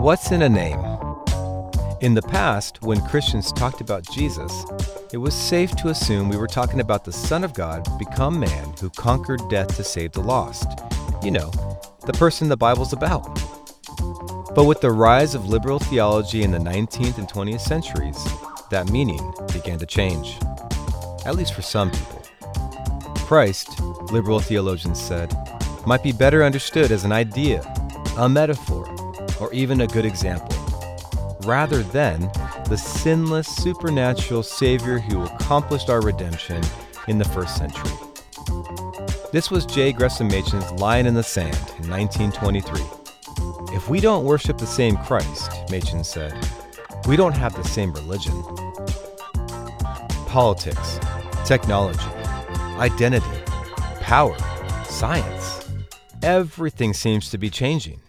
What's in a name? In the past, when Christians talked about Jesus, it was safe to assume we were talking about the Son of God become man who conquered death to save the lost. You know, the person the Bible's about. But with the rise of liberal theology in the 19th and 20th centuries, that meaning began to change. At least for some people. Christ, liberal theologians said, might be better understood as an idea, a metaphor, or even a good example, rather than the sinless supernatural Savior who accomplished our redemption in the first century. This was J. Gresham Machen's Line in the Sand in 1923. If we don't worship the same Christ, Machen said, we don't have the same religion. Politics, technology, identity, power, science, everything seems to be changing.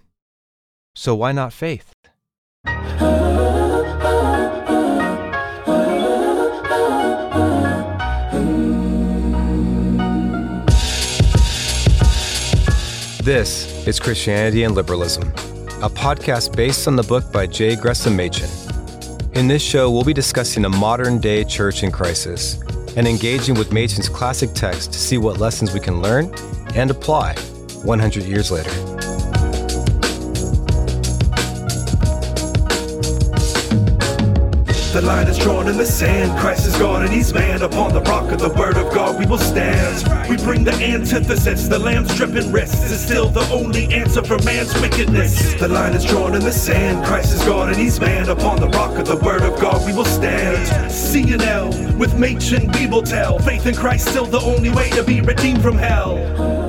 So why not faith? This is Christianity and Liberalism, a podcast based on the book by J. Gresham Machen. In this show, we'll be discussing a modern day church in crisis and engaging with Machen's classic text to see what lessons we can learn and apply 100 years later. The line is drawn in the sand. Christ is God and He's man. Upon the rock of the Word of God we will stand. We bring the antithesis. The lamb's dripping wrists is still the only answer for man's wickedness. The line is drawn in the sand. Christ is God and He's man. Upon the rock of the Word of God we will stand. C&L with Machen we will tell. Faith in Christ still the only way to be redeemed from hell.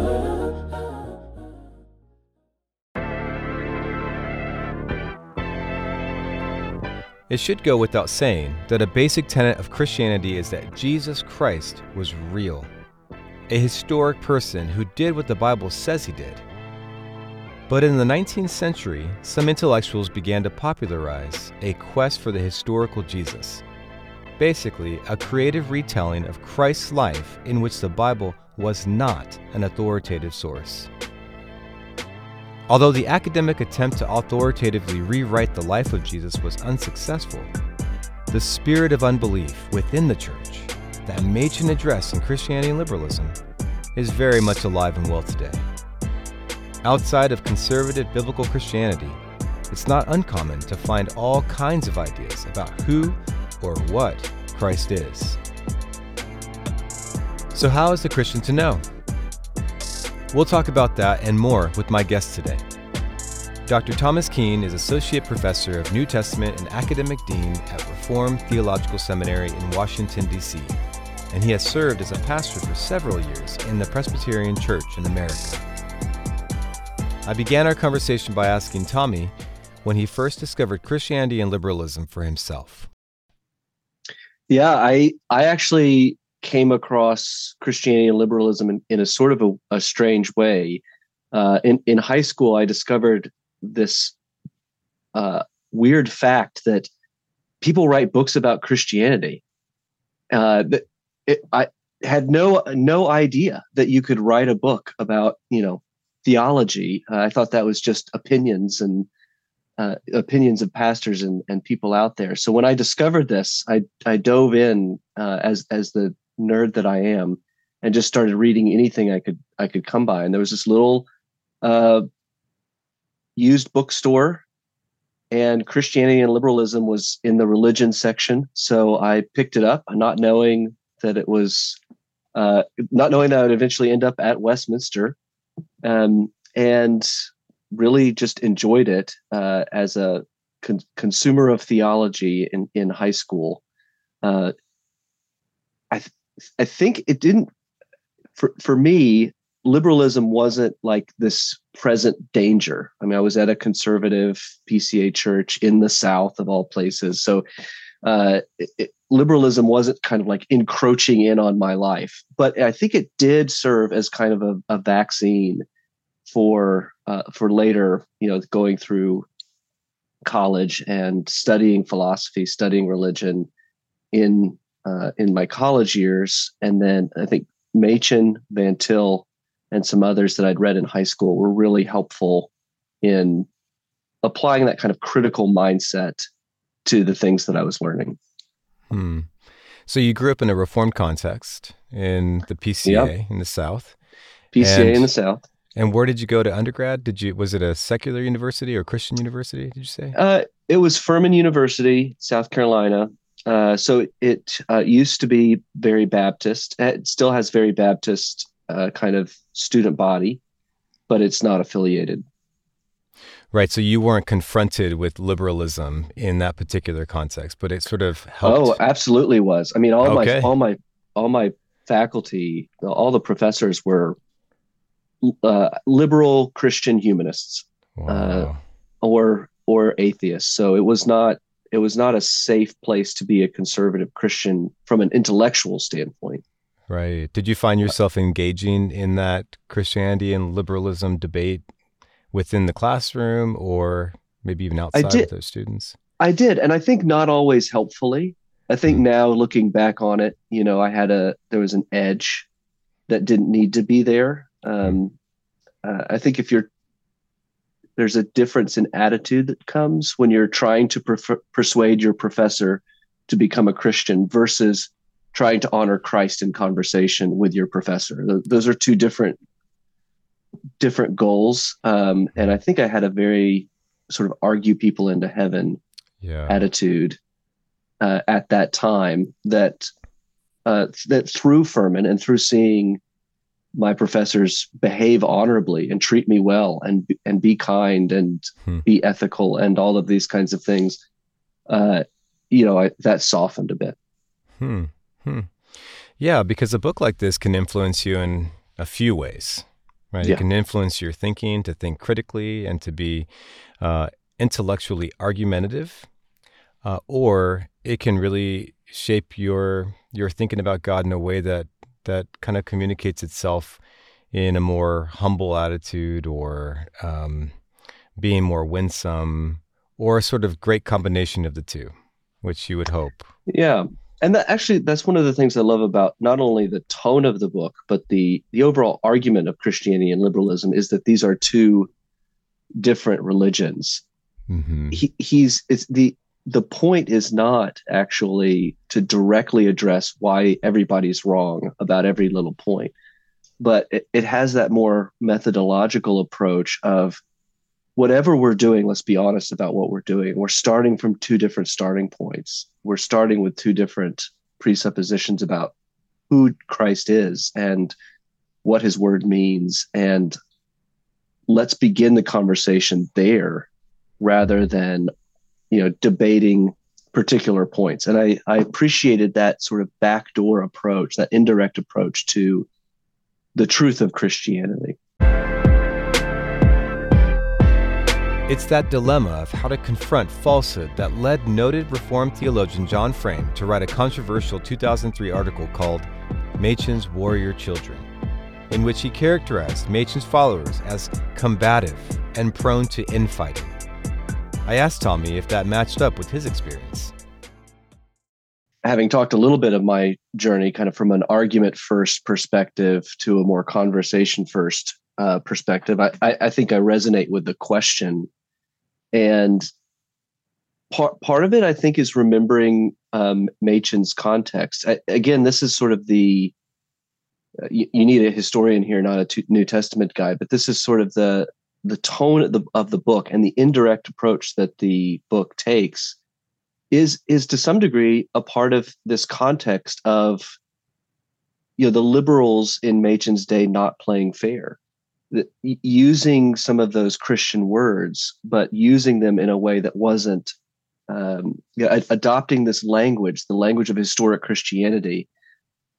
It should go without saying that a basic tenet of Christianity is that Jesus Christ was real, a historic person who did what the Bible says he did. But in the 19th century, some intellectuals began to popularize a quest for the historical Jesus. Basically, a creative retelling of Christ's life in which the Bible was not an authoritative source. Although the academic attempt to authoritatively rewrite the life of Jesus was unsuccessful, the spirit of unbelief within the church that Machen addressed in Christianity and liberalism is very much alive and well today. Outside of conservative biblical Christianity, it's not uncommon to find all kinds of ideas about who or what Christ is. So, how is the Christian to know? We'll talk about that and more with my guest today. Dr. Thomas Keene is Associate Professor of New Testament and Academic Dean at Reformed Theological Seminary in Washington, D.C., and he has served as a pastor for several years in the Presbyterian Church in America. I began our conversation by asking Tommy when he first discovered Christianity and liberalism for himself. Yeah, I I actually came across Christianity and liberalism in, in a sort of a, a strange way. Uh, in in high school, I discovered this uh, weird fact that people write books about Christianity. Uh, that it, I had no no idea that you could write a book about you know theology. Uh, I thought that was just opinions and uh, opinions of pastors and, and people out there. So when I discovered this, I I dove in uh, as as the nerd that I am, and just started reading anything I could I could come by. And there was this little uh, used bookstore, and Christianity and liberalism was in the religion section. So I picked it up, not knowing that it was, uh, not knowing that I would eventually end up at Westminster, um, and really just enjoyed it uh, as a con- consumer of theology in in high school. Uh, I th- I think it didn't for for me liberalism wasn't like this present danger. I mean, I was at a conservative PCA church in the South of all places, so uh, it, liberalism wasn't kind of like encroaching in on my life. But I think it did serve as kind of a, a vaccine for uh, for later, you know, going through college and studying philosophy, studying religion in uh, in my college years, and then I think Machen, Van Til, and some others that I'd read in high school were really helpful in applying that kind of critical mindset to the things that I was learning. Hmm. So you grew up in a reformed context in the PCA yep. in the South. PCA and, in the South. And where did you go to undergrad? Did you was it a secular university or Christian university? Did you say? Uh, it was Furman University, South Carolina. Uh, so it uh, used to be very Baptist. It still has very Baptist uh, kind of student body, but it's not affiliated. Right. So you weren't confronted with liberalism in that particular context, but it sort of helped. Oh, absolutely was. I mean, all okay. my all my all my faculty, all the professors were uh, liberal Christian humanists, uh, wow. or or atheists. So it was not it was not a safe place to be a conservative Christian from an intellectual standpoint. Right. Did you find yourself engaging in that Christianity and liberalism debate within the classroom or maybe even outside i of those students? I did. And I think not always helpfully. I think mm-hmm. now looking back on it, you know, I had a, there was an edge that didn't need to be there. Um, uh, I think if you're, there's a difference in attitude that comes when you're trying to per- persuade your professor to become a Christian versus trying to honor Christ in conversation with your professor. Those are two different different goals. Um, and I think I had a very sort of argue people into heaven yeah. attitude uh, at that time that uh, that through Furman and through seeing my professors behave honorably and treat me well and and be kind and hmm. be ethical and all of these kinds of things, uh, you know, I, that softened a bit. Hmm. Hmm. Yeah, because a book like this can influence you in a few ways right? Yeah. It can influence your thinking to think critically and to be uh, intellectually argumentative, uh, or it can really shape your your thinking about God in a way that that kind of communicates itself in a more humble attitude or um, being more winsome or a sort of great combination of the two, which you would hope. Yeah, and that actually that's one of the things I love about not only the tone of the book, but the the overall argument of Christianity and liberalism is that these are two different religions. Mm-hmm. He, he's it's the the point is not actually to directly address why everybody's wrong about every little point, but it, it has that more methodological approach of whatever we're doing, let's be honest about what we're doing. We're starting from two different starting points. We're starting with two different presuppositions about who Christ is and what his word means. And let's begin the conversation there rather than, you know, debating particular points. And I, I appreciated that sort of backdoor approach, that indirect approach to the truth of Christianity. It's that dilemma of how to confront falsehood that led noted Reformed theologian John Frame to write a controversial 2003 article called Machen's Warrior Children, in which he characterized Machen's followers as combative and prone to infighting. I asked Tommy if that matched up with his experience. Having talked a little bit of my journey, kind of from an argument first perspective to a more conversation first uh, perspective, I, I, I think I resonate with the question and part part of it i think is remembering um, machen's context I, again this is sort of the uh, you, you, need a historian here not a t- new testament guy but this is sort of the the tone of the, of the book and the indirect approach that the book takes is is to some degree a part of this context of you know the liberals in machen's day not playing fair using some of those Christian words, but using them in a way that wasn't um, adopting this language, the language of historic Christianity,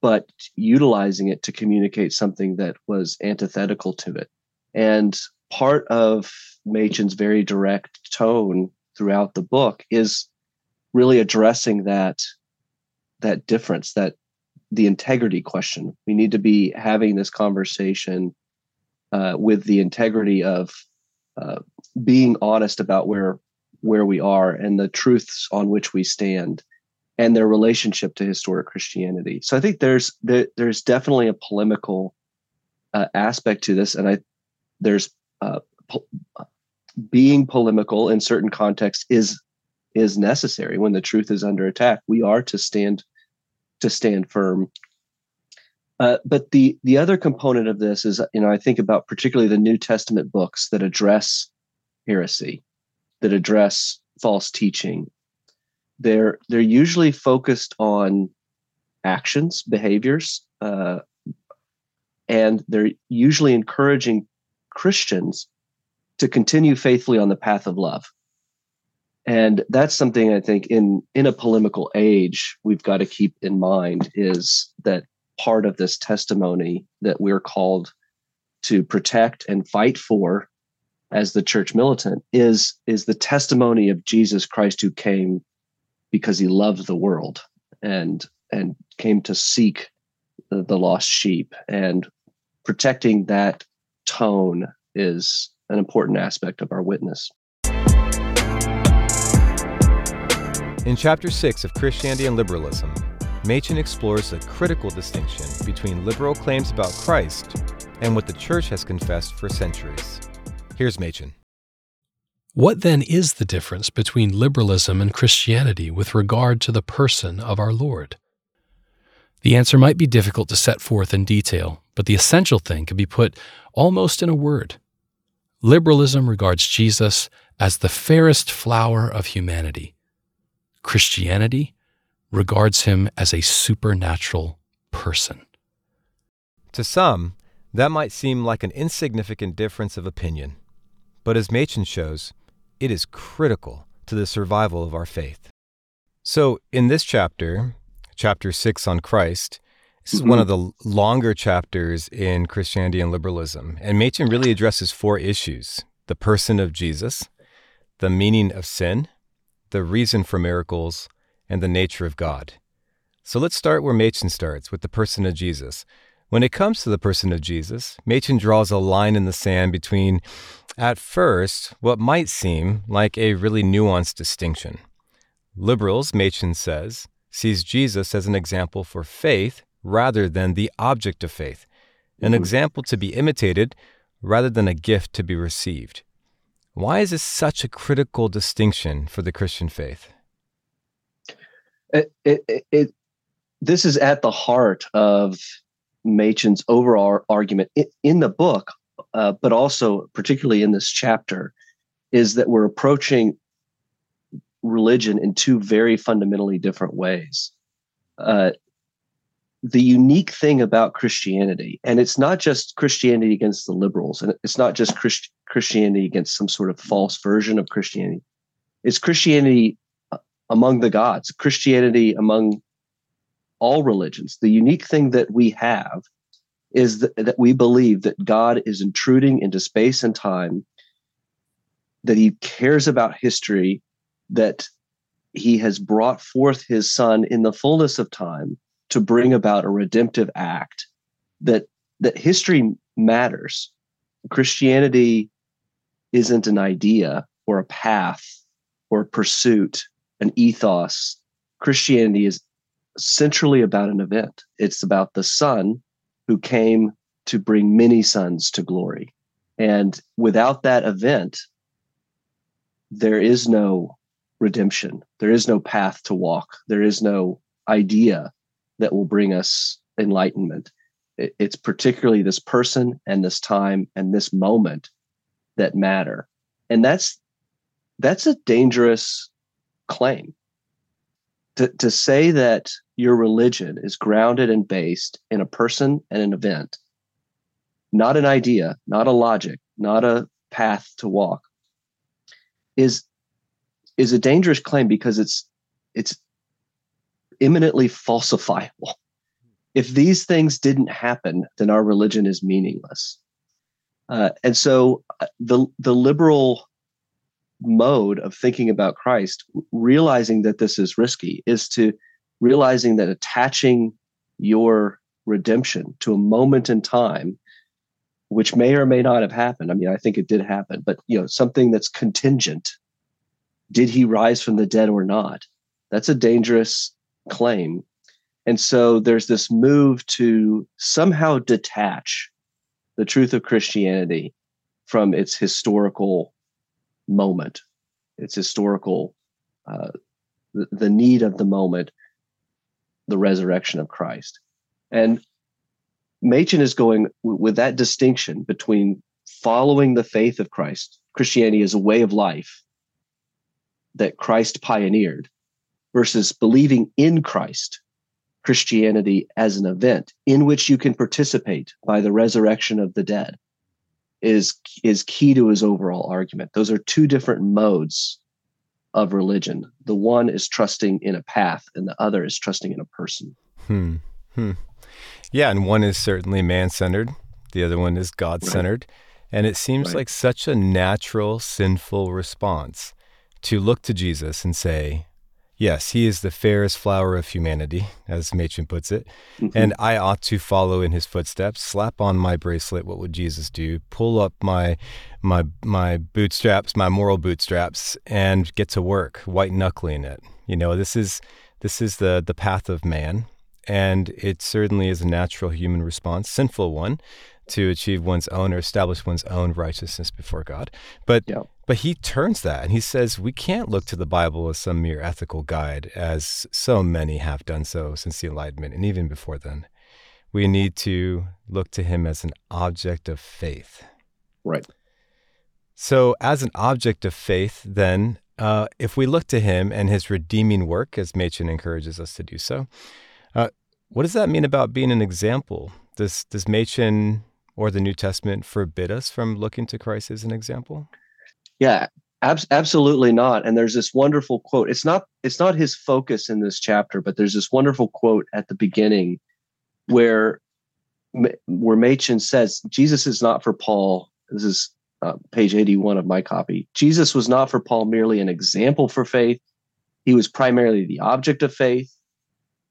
but utilizing it to communicate something that was antithetical to it. And part of Machen's very direct tone throughout the book is really addressing that that difference, that the integrity question. We need to be having this conversation uh, with the integrity of uh, being honest about where where we are and the truths on which we stand and their relationship to historic Christianity. So I think there's there, there's definitely a polemical uh, aspect to this, and I there's uh, po- being polemical in certain contexts is is necessary when the truth is under attack. We are to stand to stand firm. Uh, but the the other component of this is, you know, I think about particularly the New Testament books that address heresy, that address false teaching. They're they're usually focused on actions, behaviors, uh, and they're usually encouraging Christians to continue faithfully on the path of love. And that's something I think in in a polemical age we've got to keep in mind is that part of this testimony that we're called to protect and fight for as the church militant is is the testimony of Jesus Christ who came because he loved the world and and came to seek the, the lost sheep and protecting that tone is an important aspect of our witness. In Chapter 6 of Christianity and Liberalism, Machen explores the critical distinction between liberal claims about Christ and what the Church has confessed for centuries. Here's Machen. What then is the difference between liberalism and Christianity with regard to the person of our Lord? The answer might be difficult to set forth in detail, but the essential thing can be put almost in a word Liberalism regards Jesus as the fairest flower of humanity. Christianity regards him as a supernatural person. To some, that might seem like an insignificant difference of opinion, but as Machen shows, it is critical to the survival of our faith. So, in this chapter, chapter 6 on Christ, this is mm-hmm. one of the longer chapters in Christianity and liberalism. And Machen really addresses four issues the person of Jesus, the meaning of sin, the reason for miracles, and the nature of God. So let's start where Machen starts with the person of Jesus. When it comes to the person of Jesus, Machen draws a line in the sand between, at first, what might seem like a really nuanced distinction. Liberals, Machen says, sees Jesus as an example for faith rather than the object of faith, an mm-hmm. example to be imitated rather than a gift to be received. Why is this such a critical distinction for the Christian faith? It, it, it, this is at the heart of Machen's overall argument in the book, uh, but also particularly in this chapter, is that we're approaching religion in two very fundamentally different ways. Uh, the unique thing about Christianity, and it's not just Christianity against the liberals, and it's not just Christ- Christianity against some sort of false version of Christianity. It's Christianity uh, among the gods, Christianity among all religions. The unique thing that we have is that, that we believe that God is intruding into space and time, that he cares about history, that he has brought forth his son in the fullness of time to bring about a redemptive act that that history matters. Christianity isn't an idea or a path or a pursuit an ethos. Christianity is centrally about an event. It's about the son who came to bring many sons to glory. And without that event there is no redemption. There is no path to walk. There is no idea that will bring us enlightenment. It's particularly this person and this time and this moment that matter. And that's that's a dangerous claim. To, to say that your religion is grounded and based in a person and an event, not an idea, not a logic, not a path to walk, is is a dangerous claim because it's it's imminently falsifiable. If these things didn't happen, then our religion is meaningless. Uh, and so uh, the the liberal mode of thinking about Christ, realizing that this is risky, is to realizing that attaching your redemption to a moment in time, which may or may not have happened. I mean, I think it did happen, but you know, something that's contingent. Did he rise from the dead or not? That's a dangerous claim. And so there's this move to somehow detach the truth of Christianity from its historical moment. It's historical, uh, the, the need of the moment, the resurrection of Christ. And Machen is going with that distinction between following the faith of Christ, Christianity as a way of life that Christ pioneered, versus believing in Christ, Christianity as an event in which you can participate by the resurrection of the dead is is key to his overall argument. Those are two different modes of religion. The one is trusting in a path, and the other is trusting in a person. Hmm. Hmm. Yeah, and one is certainly man centered, the other one is God centered. Right. And it seems right. like such a natural, sinful response to look to Jesus and say, Yes, he is the fairest flower of humanity, as Machen puts it, mm-hmm. and I ought to follow in his footsteps. Slap on my bracelet. What would Jesus do? Pull up my my my bootstraps, my moral bootstraps, and get to work, white knuckling it. You know, this is this is the the path of man, and it certainly is a natural human response, sinful one, to achieve one's own or establish one's own righteousness before God. But yeah. but he turns that and he says we can't look to the Bible as some mere ethical guide, as so many have done so since the Enlightenment and even before then. We need to look to him as an object of faith. Right. So, as an object of faith, then, uh, if we look to him and his redeeming work, as Machen encourages us to do so, uh, what does that mean about being an example? Does does Machen or the New Testament forbid us from looking to Christ as an example? Yeah, ab- absolutely not. And there's this wonderful quote. It's not it's not his focus in this chapter, but there's this wonderful quote at the beginning where where Machen says Jesus is not for Paul. This is uh, page 81 of my copy. Jesus was not for Paul merely an example for faith. He was primarily the object of faith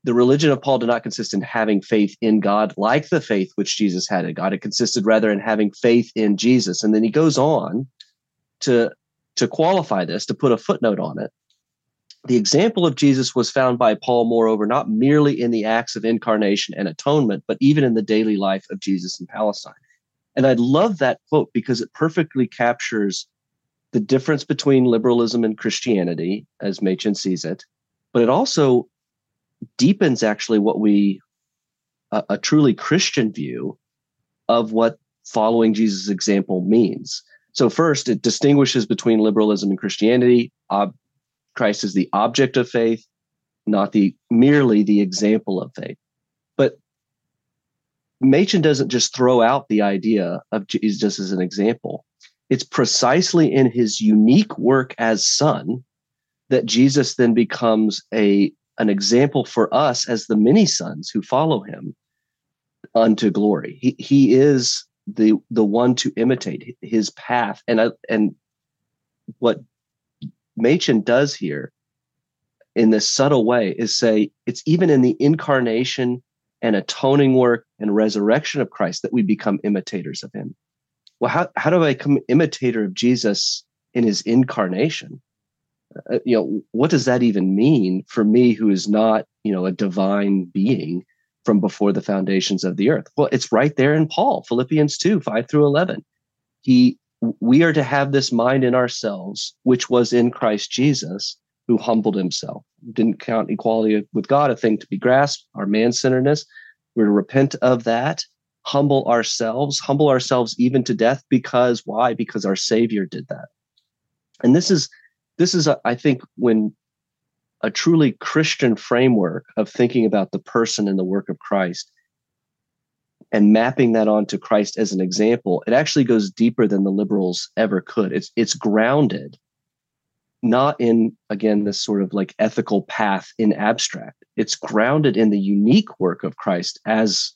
the religion of Paul did not consist in having faith in God like the faith which Jesus had in God. It consisted rather in having faith in Jesus. And then he goes on to, to qualify this, to put a footnote on it. The example of Jesus was found by Paul, moreover, not merely in the acts of incarnation and atonement, but even in the daily life of Jesus in Palestine. And I love that quote because it perfectly captures the difference between liberalism and Christianity, as Machen sees it, but it also deepens actually what we a, a truly Christian view of what following Jesus' example means. So first, it distinguishes between liberalism and Christianity. Ob- Christ is the object of faith, not the merely the example of faith. But Machen doesn't just throw out the idea of Jesus as an example. It's precisely in his unique work as son that Jesus then becomes a an example for us as the many sons who follow him unto glory. He he is the the one to imitate his path, and I, and what Machen does here in this subtle way is say it's even in the incarnation and atoning work and resurrection of Christ that we become imitators of him. Well, how, how do I become imitator of Jesus in his incarnation? Uh, you know what does that even mean for me who is not you know a divine being from before the foundations of the earth? Well it's right there in paul philippians 2 5 through 11 he we are to have this mind in ourselves which was in christ jesus who humbled himself. Didn't count equality with god a thing to be grasped our man-centeredness. We're to repent of that humble ourselves humble ourselves even to death because why? Because our savior did that. And this is this is, I think, when a truly Christian framework of thinking about the person and the work of Christ and mapping that onto Christ as an example, it actually goes deeper than the liberals ever could. It's it's grounded not in again this sort of like ethical path in abstract. It's grounded in the unique work of Christ as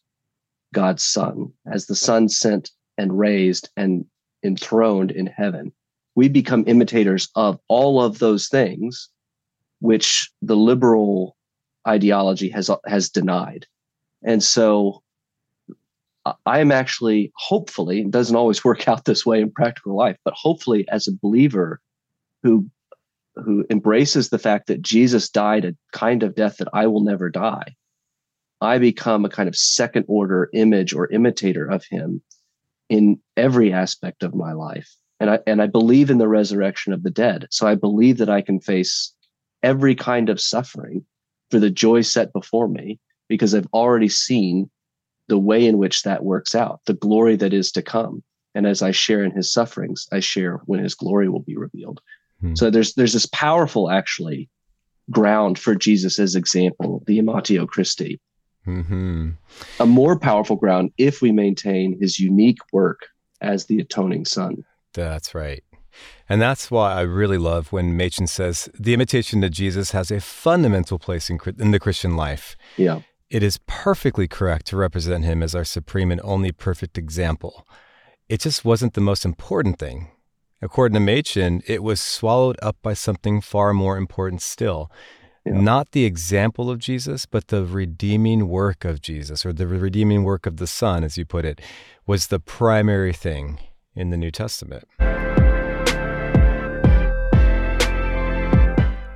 God's son, as the son sent and raised and enthroned in heaven we become imitators of all of those things which the liberal ideology has has denied. And so uh, i am actually hopefully it doesn't always work out this way in practical life but hopefully as a believer who who embraces the fact that jesus died a kind of death that i will never die i become a kind of second order image or imitator of him in every aspect of my life and I and I believe in the resurrection of the dead. So I believe that I can face every kind of suffering for the joy set before me because I've already seen the way in which that works out, the glory that is to come. And as I share in his sufferings, I share when his glory will be revealed. Hmm. So there's there's this powerful actually ground for Jesus as example, the Imitatio Christi. Mm-hmm. A more powerful ground if we maintain his unique work as the atoning son. That's right. And that's why I really love when Machen says the imitation of Jesus has a fundamental place in, in the Christian life. Yeah. It is perfectly correct to represent him as our supreme and only perfect example. It just wasn't the most important thing. According to Machen, it was swallowed up by something far more important still. Yeah. Not the example of Jesus, but the redeeming work of Jesus, or the redeeming work of the Son, as you put it, was the primary thing in the New Testament.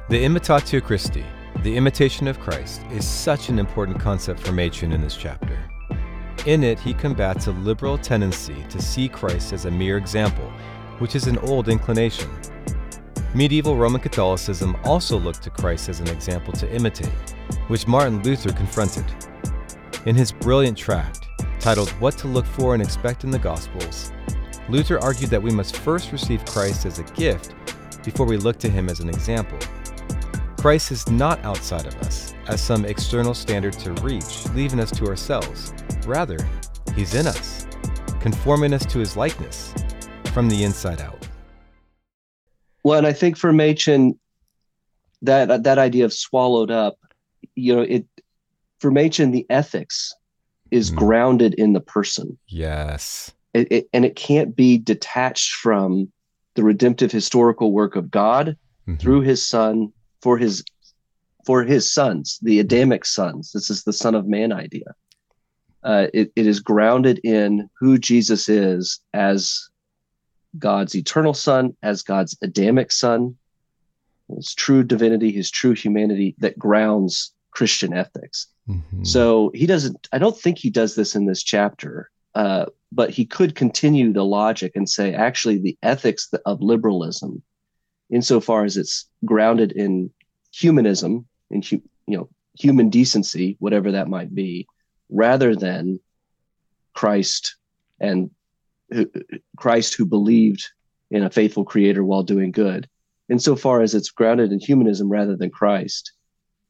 The Imitatio Christi, the imitation of Christ, is such an important concept for Machen in this chapter. In it, he combats a liberal tendency to see Christ as a mere example, which is an old inclination. Medieval Roman Catholicism also looked to Christ as an example to imitate, which Martin Luther confronted. In his brilliant tract, titled What to Look For and Expect in the Gospels, Luther argued that we must first receive Christ as a gift before we look to him as an example. Christ is not outside of us as some external standard to reach, leaving us to ourselves. Rather, he's in us, conforming us to his likeness from the inside out. Well, and I think for Machen, that that idea of swallowed up, you know, it for Machen, the ethics is mm. grounded in the person. Yes. It, it, and it can't be detached from the redemptive historical work of God mm-hmm. through his son for his for his sons, the Adamic sons. This is the Son of Man idea. Uh, it, it is grounded in who Jesus is as God's eternal Son, as God's Adamic Son, his true divinity, his true humanity that grounds Christian ethics. Mm-hmm. So he doesn't. I don't think he does this in this chapter, uh, but he could continue the logic and say, actually, the ethics of liberalism insofar as it's grounded in humanism and you know human decency, whatever that might be, rather than Christ and Christ who believed in a faithful creator while doing good. Insofar as it's grounded in humanism rather than Christ,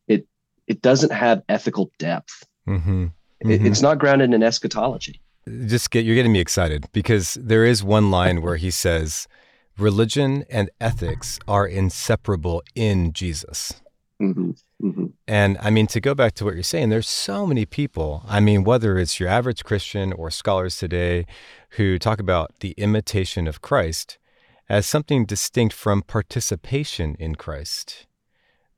it it doesn't have ethical depth. Mm-hmm. Mm-hmm. It, it's not grounded in eschatology. Just get you're getting me excited because there is one line where he says, religion and ethics are inseparable in Jesus. Mm-hmm. Mm-hmm. And I mean, to go back to what you're saying, there's so many people. I mean, whether it's your average Christian or scholars today who talk about the imitation of Christ as something distinct from participation in Christ,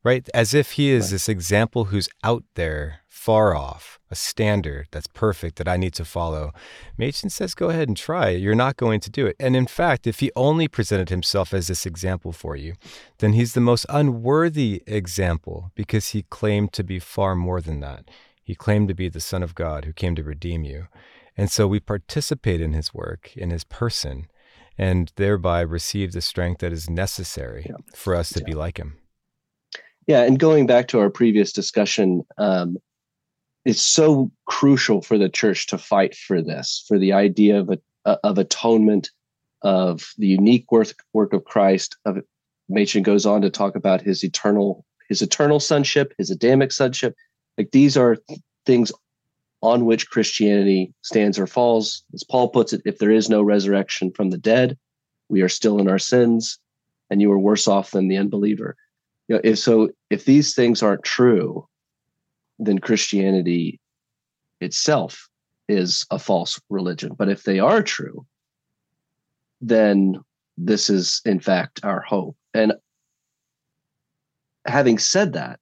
right? As if he is this example who's out there, far off, a standard that's perfect that I need to follow. Machen says, go ahead and try it. You're not going to do it. And in fact, if he only presented himself as this example for you, then he's the most unworthy example because he claimed to be far more than that. He claimed to be the Son of God who came to redeem you. And so we participate in his work, in his person, and thereby receive the strength that is necessary yeah. for us to yeah. be like him. Yeah, and going back to our previous discussion, um, it's so crucial for the church to fight for this, for the idea of a, of atonement, of the unique work work of Christ. Of Machen goes on to talk about his eternal his eternal sonship, his Adamic sonship. Like these are things on which Christianity stands or falls. As Paul puts it, if there is no resurrection from the dead, we are still in our sins, and you are worse off than the unbeliever. You know, if so, if these things aren't true, then Christianity itself is a false religion. But if they are true, then this is in fact our hope. And having said that,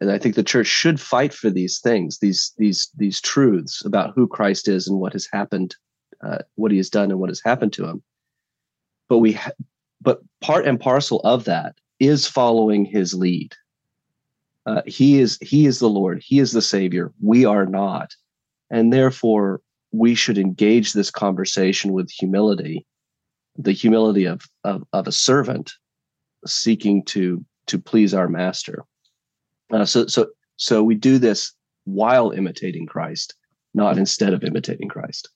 and I think the church should fight for these things, these these these truths about who Christ is and what has happened, uh, what He has done and what has happened to Him. But we, ha- but part and parcel of that is following His lead. Uh, he is he is the Lord. He is the Savior. We are not, and therefore we should engage this conversation with humility the humility of, of, of a servant seeking to to please our master. Uh, so so so we do this while imitating Christ, not instead of imitating Christ.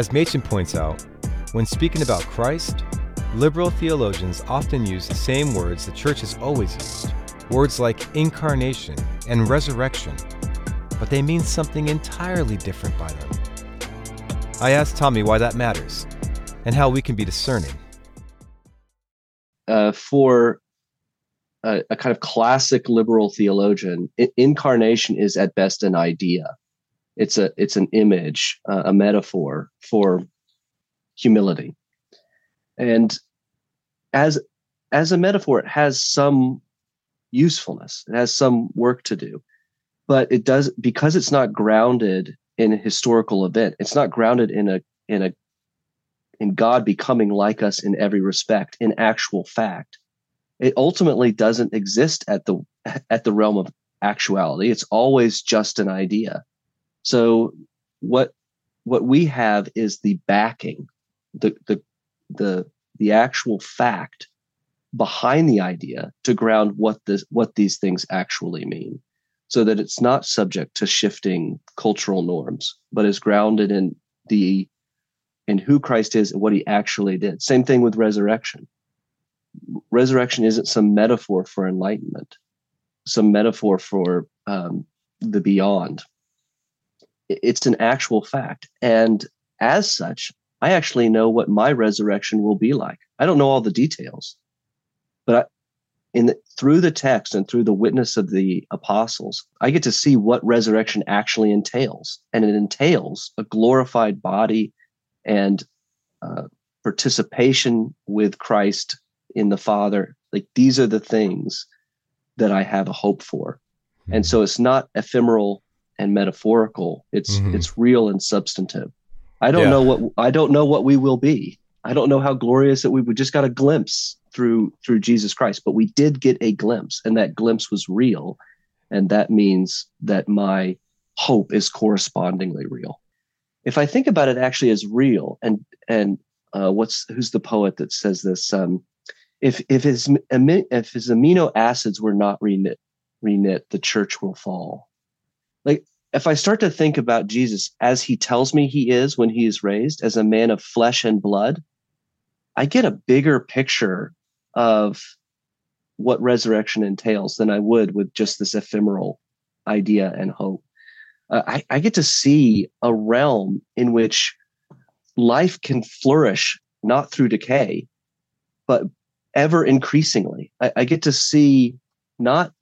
As Machen points out, when speaking about Christ, liberal theologians often use the same words the church has always used words like incarnation and resurrection, but they mean something entirely different by them. I asked Tommy why that matters and how we can be discerning. Uh, for a, a, kind of classic liberal theologian, incarnation is at best an idea. It's a it's an image, uh, a metaphor for humility, and as as a metaphor, it has some usefulness. It has some work to do, but it does because it's not grounded in a historical event. It's not grounded in a in a in God becoming like us in every respect, in actual fact. It ultimately doesn't exist at the at the realm of actuality. It's always just an idea. So what what we have is the backing, the the the the actual fact behind the idea to ground what this what these things actually mean. So that it's not subject to shifting cultural norms but is grounded in the in who Christ is and what he actually did. Same thing with resurrection. Resurrection isn't some metaphor for enlightenment. Some metaphor for um, the beyond it's an actual fact. And as such i actually know what my resurrection will be like. I don't know all the details but I, in the, through the text and through the witness of the apostles, I get to see what resurrection actually entails, and it entails a glorified body and uh, participation with Christ in the Father. Like these are the things that I have a hope for, and so it's not ephemeral and metaphorical. It's mm-hmm. it's real and substantive. I don't yeah. know what I don't know what we will be. I don't know how glorious that we, we just got a glimpse through through Jesus Christ, but we did get a glimpse, and that glimpse was real, and that means that my hope is correspondingly real. If I think about it actually as real, and and uh, what's who's the poet that says this? Um, if if his if his amino acids were not reknit, reknit, the church will fall. If I start to think about Jesus as he tells me he is when he is raised, as a man of flesh and blood, I get a bigger picture of what resurrection entails than I would with just this ephemeral idea and hope. Uh, I, I get to see a realm in which life can flourish not through decay, but ever increasingly. I, I get to see not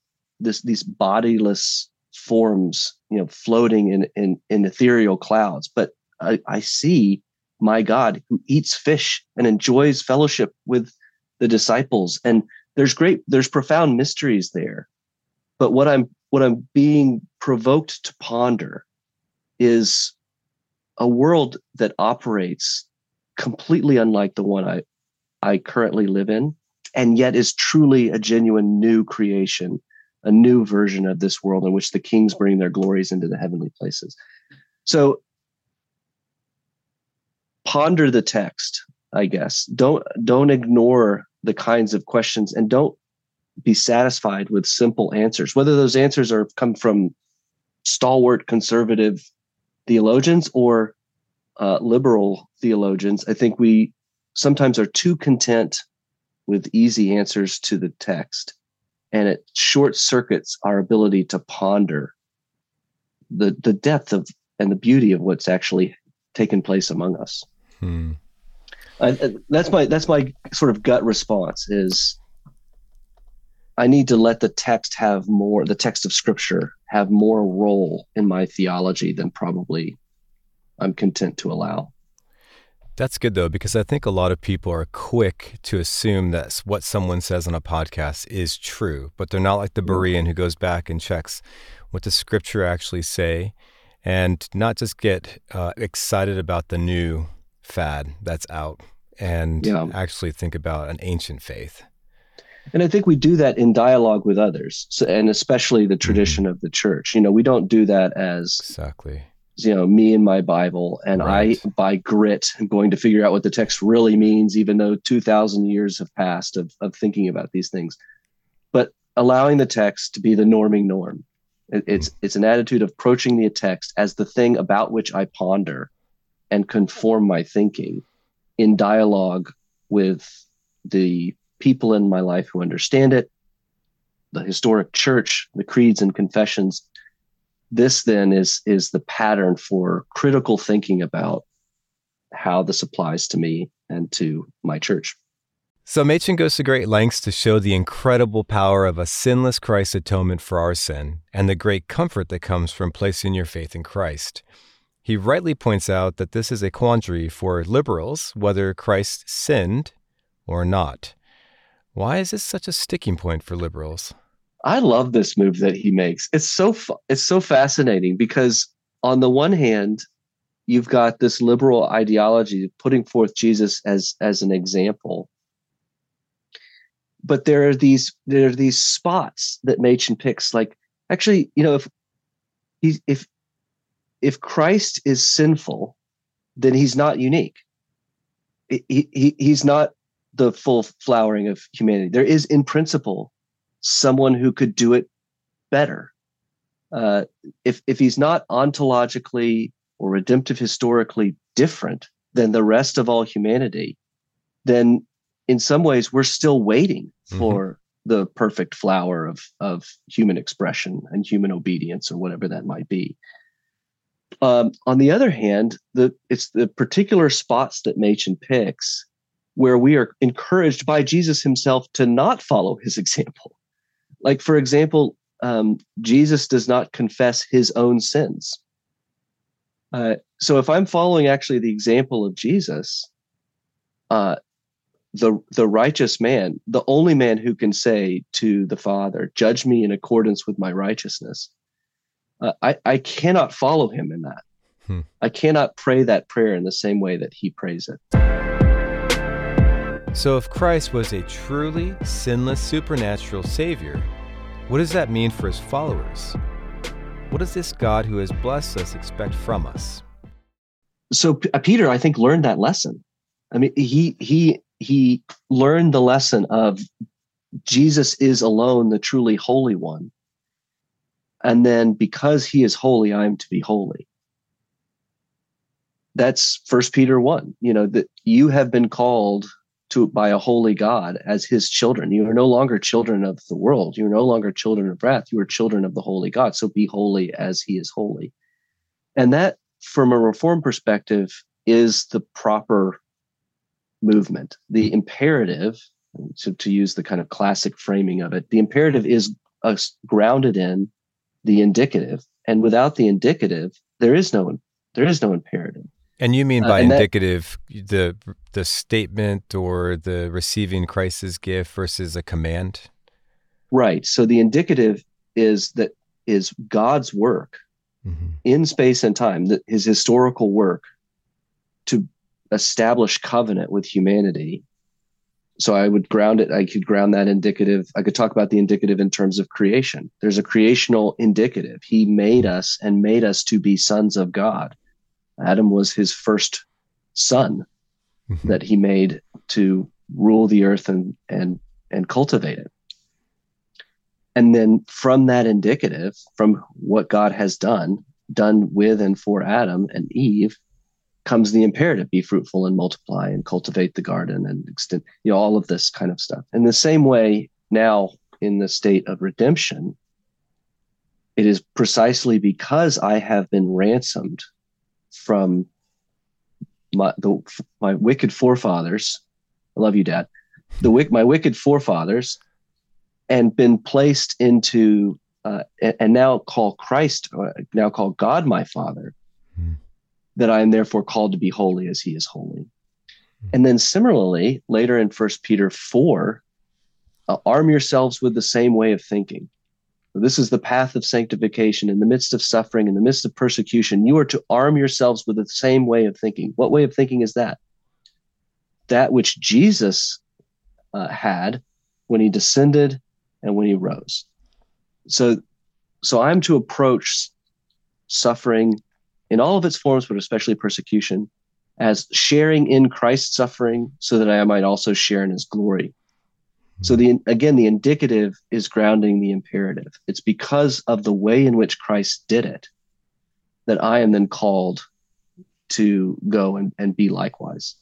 this these bodiless forms, you know, floating in in, in ethereal clouds, but I, I see my God who eats fish and enjoys fellowship with the disciples. And there's great there's profound mysteries there. But what i'm what i'm being provoked to ponder is a world that operates completely unlike the one i i currently live in and yet is truly a genuine new creation a new version of this world in which the kings bring their glories into the heavenly places. So ponder the text i guess. Don't don't ignore the kinds of questions and don't be satisfied with simple answers. Whether those answers are come from stalwart conservative theologians or uh, liberal theologians i think we sometimes are too content with easy answers to the text and it short circuits our ability to ponder the the depth of and the beauty of what's actually taken place among us hmm that's my that's my sort of gut response is I need to let the text have more the text of scripture have more role in my theology than probably I'm content to allow. That's good though, because I think a lot of people are quick to assume that what someone says on a podcast is true, but they're not like the mm. Berean who goes back and checks what the scripture actually say and not just get uh, excited about the new fad that's out and yeah. actually think about an ancient faith. And I think we do that in dialogue with others, so, and especially the tradition mm-hmm. of the church. You know, we don't do that as exactly you know me and my bible and right. i by grit am going to figure out what the text really means even though 2000 years have passed of, of thinking about these things but allowing the text to be the norming norm it, it's hmm. it's an attitude of approaching the text as the thing about which i ponder and conform my thinking in dialogue with the people in my life who understand it the historic church the creeds and confessions this then is is the pattern for critical thinking about how this applies to me and to my church. So Machen goes to great lengths to show the incredible power of a sinless Christ atonement for our sin and the great comfort that comes from placing your faith in Christ. He rightly points out that this is a quandary for liberals whether Christ sinned or not. Why is this such a sticking point for liberals? I love this move that he makes. It's so fu- it's so fascinating because on the one hand, you've got this liberal ideology putting forth Jesus as as an example. But there are these there are these spots that Machen picks. Like actually, you know, if he if if Christ is sinful, then he's not unique. He, he he's not the full flowering of humanity. There is in principle someone who could do it better. Uh, if if he's not ontologically or redemptive historically different than the rest of all humanity, then in some ways we're still waiting mm-hmm. for mm-hmm. the perfect flower of of human expression and human obedience or whatever that might be. Um, on the other hand, the it's the particular spots that Machen picks where we are encouraged by Jesus himself to not follow his example like for example um, jesus does not confess his own sins. Uh, so if i'm following actually the example of jesus uh, the the righteous man the only man who can say to the father judge me in accordance with my righteousness uh, i i cannot follow him in that. Hmm. i cannot pray that prayer in the same way that he prays it so, if Christ was a truly sinless supernatural Savior, what does that mean for his followers? What does this God who has blessed us expect from us? So, uh, Peter, I think, learned that lesson. I mean, he he he learned the lesson of Jesus is alone the truly holy one. And then because he is holy, I am to be holy. That's first Peter 1, you know, that you have been called to by a holy God as his children. You are no longer children of the world. You are no longer children of wrath. You are children of the holy God. So be holy as he is holy. And that, from a reform perspective, is the proper movement. The imperative, to, to use the kind of classic framing of it, the imperative is uh, grounded in the indicative. And without the indicative, there is no there is no imperative. And you mean uh, by uh, indicative that, the the statement or the receiving Christ's gift versus a command? Right. So the indicative is that is God's work mm-hmm. in space and time, that his historical work to establish covenant with humanity. So I would ground it, I could ground that indicative. I could talk about the indicative in terms of creation. There's a creational indicative. He made us and made us to be sons of God Adam was his first son mm-hmm. that he made to rule the earth and and and cultivate it. And then from that indicative, from what God has done, done with and for Adam and Eve, comes the imperative be fruitful and multiply and cultivate the garden and extend, you know, all of this kind of stuff. In the same way, now in the state of redemption, it is precisely because I have been ransomed from my the, my wicked forefathers. I love you, Dad. The wick my wicked forefathers, and been placed into uh, and now call Christ, uh, now call God my Father. Mm. That I am therefore called to be holy as He is holy. Mm. And then similarly, later in First Peter four, uh, arm yourselves with the same way of thinking. This is the path of sanctification in the midst of suffering, in the midst of persecution. You are to arm yourselves with the same way of thinking. What way of thinking is that? That which Jesus uh, had when he descended and when he rose. So, so I'm to approach suffering in all of its forms, but especially persecution, as sharing in Christ's suffering so that I might also share in his glory. So the again the indicative is grounding the imperative. It's because of the way in which Christ did it that I am then called to go and, and be likewise.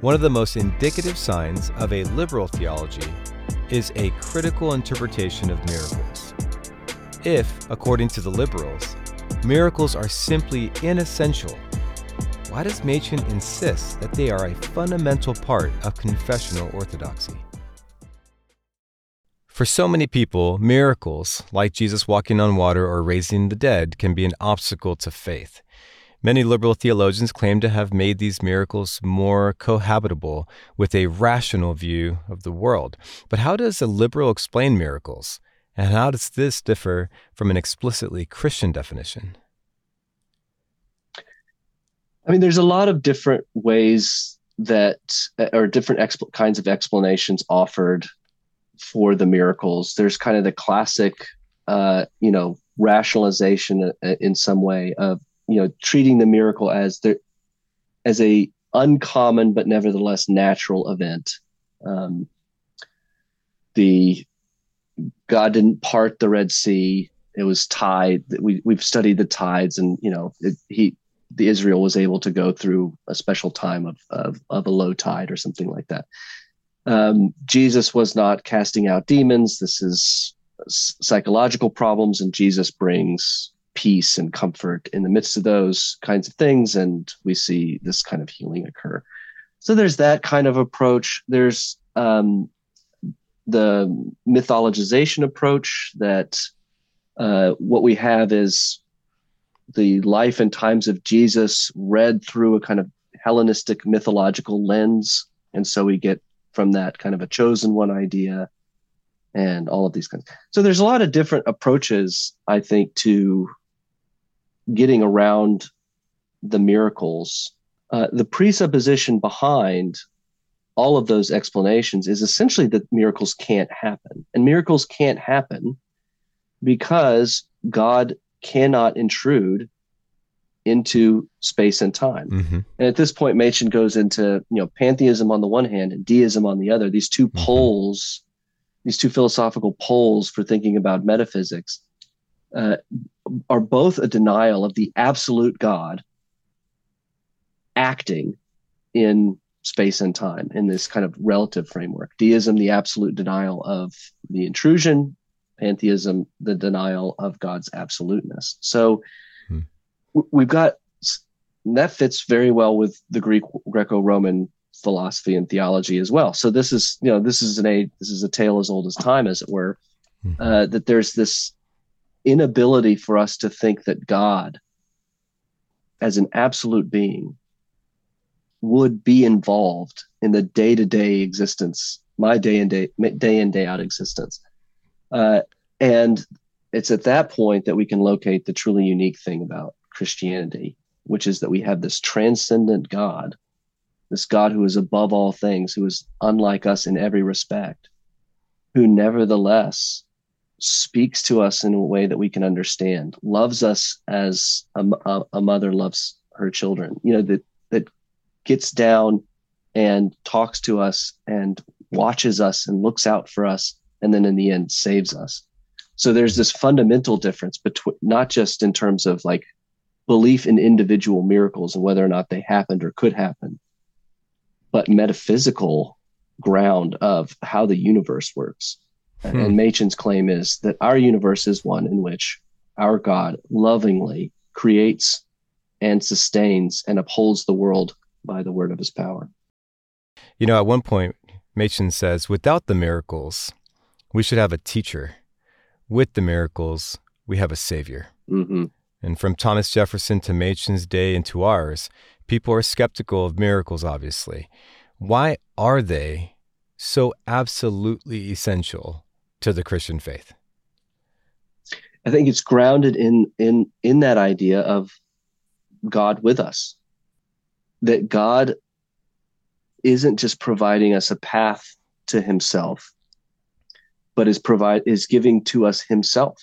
One of the most indicative signs of a liberal theology is a critical interpretation of miracles. If, according to the liberals, miracles are simply inessential, why does Machen insist that they are a fundamental part of confessional orthodoxy? For so many people, miracles, like Jesus walking on water or raising the dead, can be an obstacle to faith. Many liberal theologians claim to have made these miracles more cohabitable with a rational view of the world. But how does a liberal explain miracles? And how does this differ from an explicitly Christian definition? I mean, there's a lot of different ways that, or different exp- kinds of explanations offered for the miracles. There's kind of the classic, uh, you know, rationalization uh, in some way of you know treating the miracle as the as a uncommon but nevertheless natural event. Um, the God didn't part the Red Sea; it was tide. We we've studied the tides, and you know it, he the Israel was able to go through a special time of of, of a low tide or something like that. Um, Jesus was not casting out demons. This is psychological problems, and Jesus brings peace and comfort in the midst of those kinds of things. And we see this kind of healing occur. So there's that kind of approach. There's um, the mythologization approach that uh, what we have is the life and times of Jesus read through a kind of Hellenistic mythological lens. And so we get from that kind of a chosen one idea and all of these kinds. So there's a lot of different approaches, I think, to getting around the miracles, uh, the presupposition behind all of those explanations is essentially that miracles can't happen. And miracles can't happen because God cannot intrude into space and time. Mm-hmm. And at this point, Machen goes into you know pantheism on the one hand and deism on the other. These 2 mm-hmm. poles, these two philosophical poles for thinking about metaphysics, uh, are both a denial of the absolute God acting in space and time in this kind of relative framework. Deism, the absolute denial of the intrusion, pantheism, the denial of God's absoluteness. So hmm. we've got that fits very well with the Greek Greco-Roman philosophy and theology as well. So this is, you know, this is an a this is a tale as old as time, as it were. Hmm. Uh, that there's this inability for us to think that God, as an absolute being, would be involved in the day to day existence, my day and day day in day out existence, uh, and it's at that point that we can locate the truly unique thing about Christianity, which is that we have this transcendent God, this God who is above all things, who is unlike us in every respect, who nevertheless speaks to us in a way that we can understand, loves us as a, a, a mother loves her children, you know, that, that gets down and talks to us and watches us and looks out for us and then in the end saves us. So there's this fundamental difference between not just in terms of like belief in individual miracles and whether or not they happened or could happen, but metaphysical ground of how the universe works. Hmm. And Machen's claim is that our universe is one in which our God lovingly creates and sustains and upholds the world by the word of his power. You know, at one point, Machen says, without the miracles, we should have a teacher. With the miracles, we have a savior. Mm-hmm. And from Thomas Jefferson to Machen's day and to ours, people are skeptical of miracles, obviously. Why are they so absolutely essential to the Christian faith? I think it's grounded in in in that idea of God with us. That God isn't just providing us a path to himself, but is provide is giving to us himself.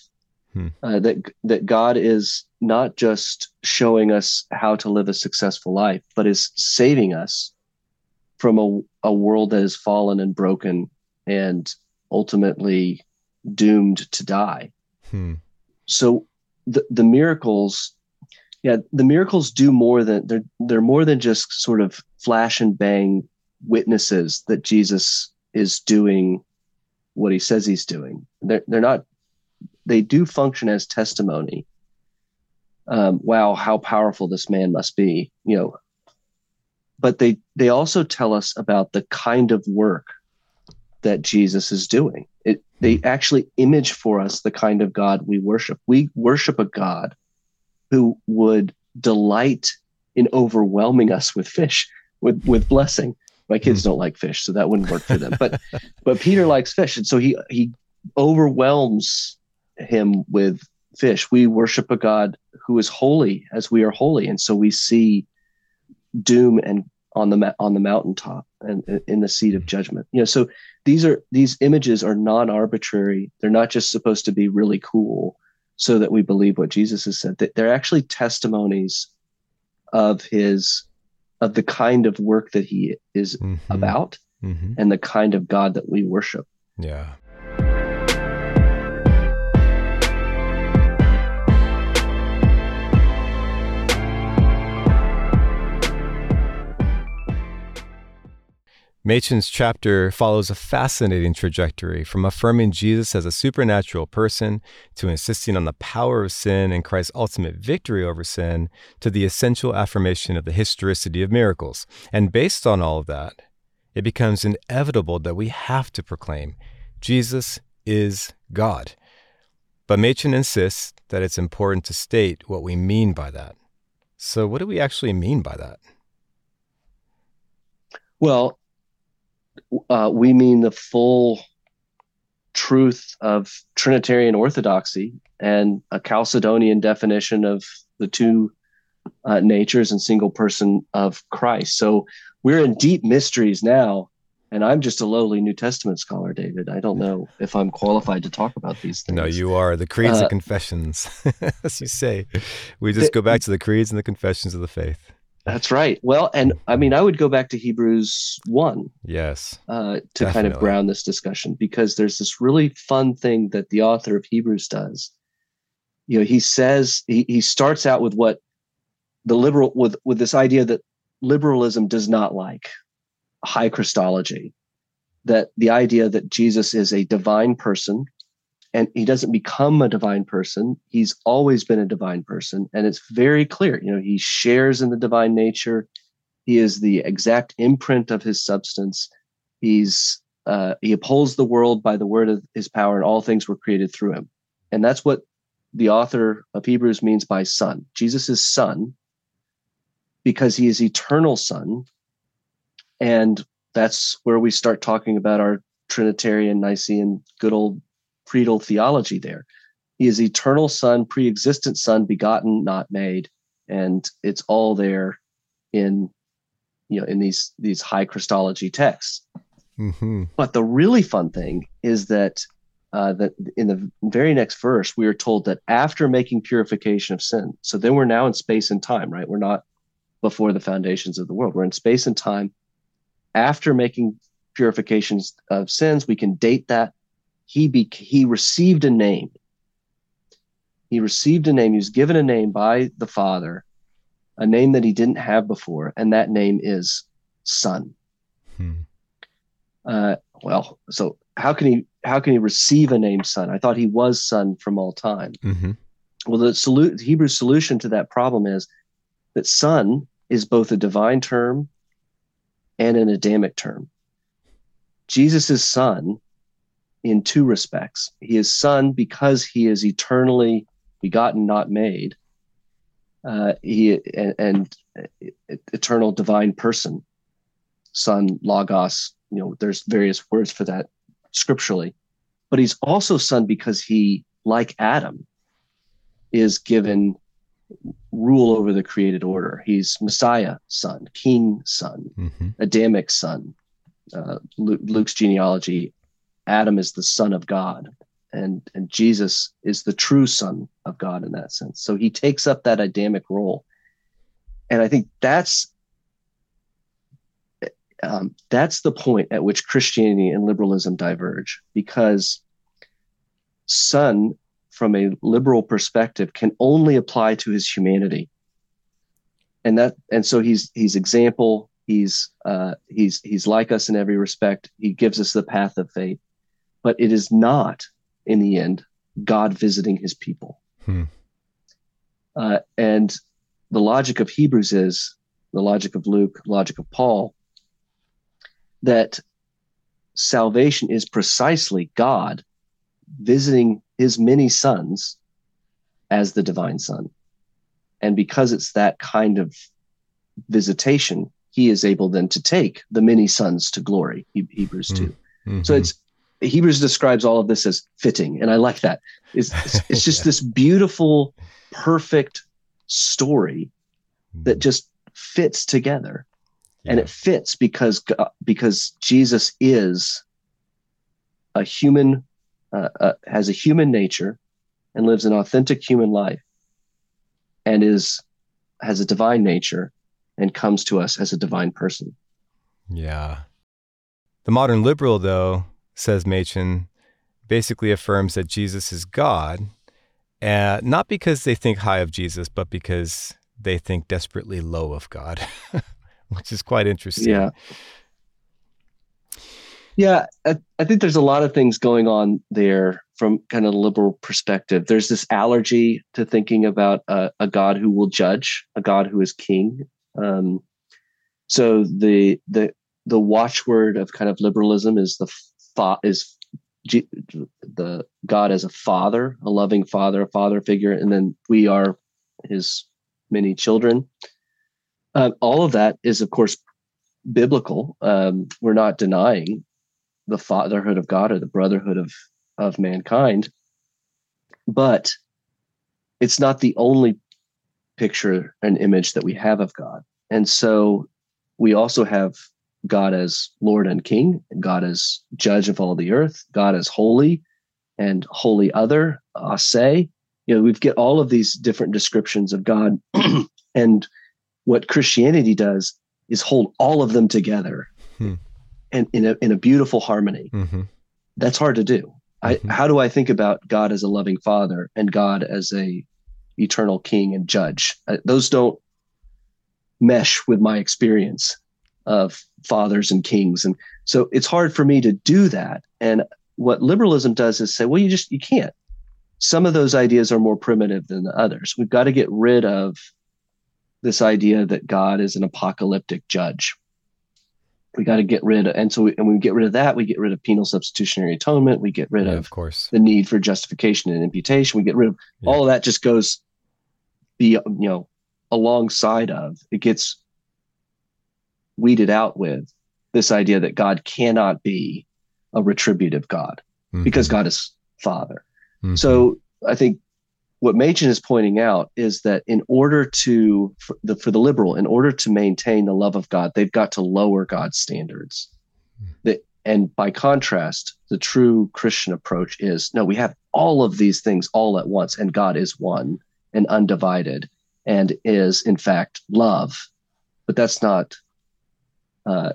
Hmm. Uh, that that God is not just showing us how to live a successful life, but is saving us from a, a world that is fallen and broken and ultimately doomed to die. Hmm. So the the miracles, yeah, the miracles do more than they're they're more than just sort of flash and bang witnesses that Jesus is doing what he says he's doing. They're they're not they do function as testimony. Um, wow, how powerful this man must be, you know. But they they also tell us about the kind of work that Jesus is doing. It, they actually image for us the kind of God we worship. We worship a God who would delight in overwhelming us with fish, with with blessing. My kids hmm. don't like fish, so that wouldn't work for them. But but Peter likes fish, and so he he overwhelms him with fish. We worship a God who is holy as we are holy, and so we see doom and on the on the mountaintop and in the seat of judgment. You know, so these are these images are non-arbitrary. They're not just supposed to be really cool so that we believe what Jesus has said. That They're actually testimonies of his of the kind of work that he is mm-hmm. about mm-hmm. and the kind of God that we worship. Yeah. Machen's chapter follows a fascinating trajectory from affirming Jesus as a supernatural person to insisting on the power of sin and Christ's ultimate victory over sin to the essential affirmation of the historicity of miracles. And based on all of that, it becomes inevitable that we have to proclaim Jesus is God. But Machen insists that it's important to state what we mean by that. So, what do we actually mean by that? Well, uh, we mean the full truth of Trinitarian orthodoxy and a Chalcedonian definition of the two uh, natures and single person of Christ. So we're in deep mysteries now. And I'm just a lowly New Testament scholar, David. I don't know if I'm qualified to talk about these things. No, you are. The creeds uh, and confessions, as you say. We just go back to the creeds and the confessions of the faith. That's right. Well, and I mean, I would go back to Hebrews 1. Yes. Uh, to definitely. kind of ground this discussion because there's this really fun thing that the author of Hebrews does. You know, he says, he, he starts out with what the liberal, with, with this idea that liberalism does not like high Christology, that the idea that Jesus is a divine person and he doesn't become a divine person. He's always been a divine person. And it's very clear you know he shares in the divine nature. He is the exact imprint of his substance. He's uh, he upholds the world by the word of his power and all things were created through him. And that's what the author of hebrews means by son. Jesus is son because he is eternal son. And that's where we start talking about our trinitarian nicene good old creedal theology there. He is eternal son, pre-existent son, begotten, not made, and it's all there in you know in these these high Christology texts. Mm-hmm. But the really fun thing is that uh, that in the very next verse we are told that after making purification of sin, so then we're now in space and time, right? We're not before the foundations of the world. We're in space and time. After making purifications of sins, we can date that he be, he received a name. He received a name. He was given a name by the Father, a name that he didn't have before, and that name is Son. Hmm. Uh, well, so how can he how can he receive a name Son? I thought he was Son from all time. Mm-hmm. Well, the, solu- the Hebrew solution to that problem is that Son is both a divine term and an Adamic term. Jesus' Son in two respects. He is son because he is eternally begotten, not made. Uh, he and, and, eternal divine person, son, logos. You know, there's various words for that scripturally, but he's also son because he, like Adam, is given rule over the created order. He's Messiah son, King son, mm-hmm. Adamic son. Uh, Luke's genealogy Adam is the son of God. and and Jesus is the true Son of God in that sense. So he takes up that Adamic role, and I think that's um, that's the point at which Christianity and liberalism diverge because Son, from a liberal perspective, can only apply to his humanity, and that and so he's he's example. He's uh, he's he's like us in every respect. He gives us the path of faith, but it is not in the end God visiting his people. Hmm. Uh, and the logic of Hebrews is the logic of Luke, logic of Paul, that salvation is precisely God visiting his many sons as the divine son. And because it's that kind of visitation, he is able then to take the many sons to glory, Hebrews 2. Mm-hmm. So it's Hebrews describes all of this as fitting, and I like that. It's, it's, just this beautiful, perfect story that hmm. just fits together, yeah. and it fits because because Jesus is a human, uh, uh, has a human nature, and lives an authentic human life, and is has a divine nature, and comes to us as a divine person. Yeah. The modern liberal, though, says Machen, basically affirms that Jesus is God, uh, not because they think high of Jesus, but because they think desperately low of God, which is quite interesting. Yeah. Yeah, I, I, think there's a lot of things going on there from kind of a liberal perspective. There's this allergy to thinking about a, a God who will judge, a God who is king. Um, so the the the watchword of kind of liberalism is the fa- is G- the God as a father, a loving father, a father figure, and then we are his many children. Uh, all of that is, of course, biblical. Um, we're not denying the fatherhood of God or the brotherhood of of mankind, but it's not the only picture and image that we have of God. And so we also have God as Lord and King, God as Judge of all the earth, God as holy and holy other, say. You know, we've get all of these different descriptions of God. and what Christianity does is hold all of them together hmm. and in a, in a beautiful harmony. Mm-hmm. That's hard to do. Mm-hmm. I, how do I think about God as a loving father and God as a eternal king and judge? Uh, those don't mesh with my experience of fathers and kings. And so it's hard for me to do that. And what liberalism does is say, well, you just, you can't. Some of those ideas are more primitive than the others. We've got to get rid of this idea that God is an apocalyptic judge. We got to get rid of, and so, we, and when we get rid of that, we get rid of penal substitutionary atonement. We get rid yeah, of, of course, the need for justification and imputation. We get rid of yeah. all of that. Just goes, be you know, alongside of it gets weeded out with this idea that God cannot be a retributive God mm-hmm. because God is Father. Mm-hmm. So I think what Machen is pointing out is that in order to for the, for the liberal, in order to maintain the love of God, they've got to lower God's standards. Mm-hmm. That and by contrast, the true Christian approach is no, we have all of these things all at once, and God is one and undivided, and is in fact love. But that's not uh,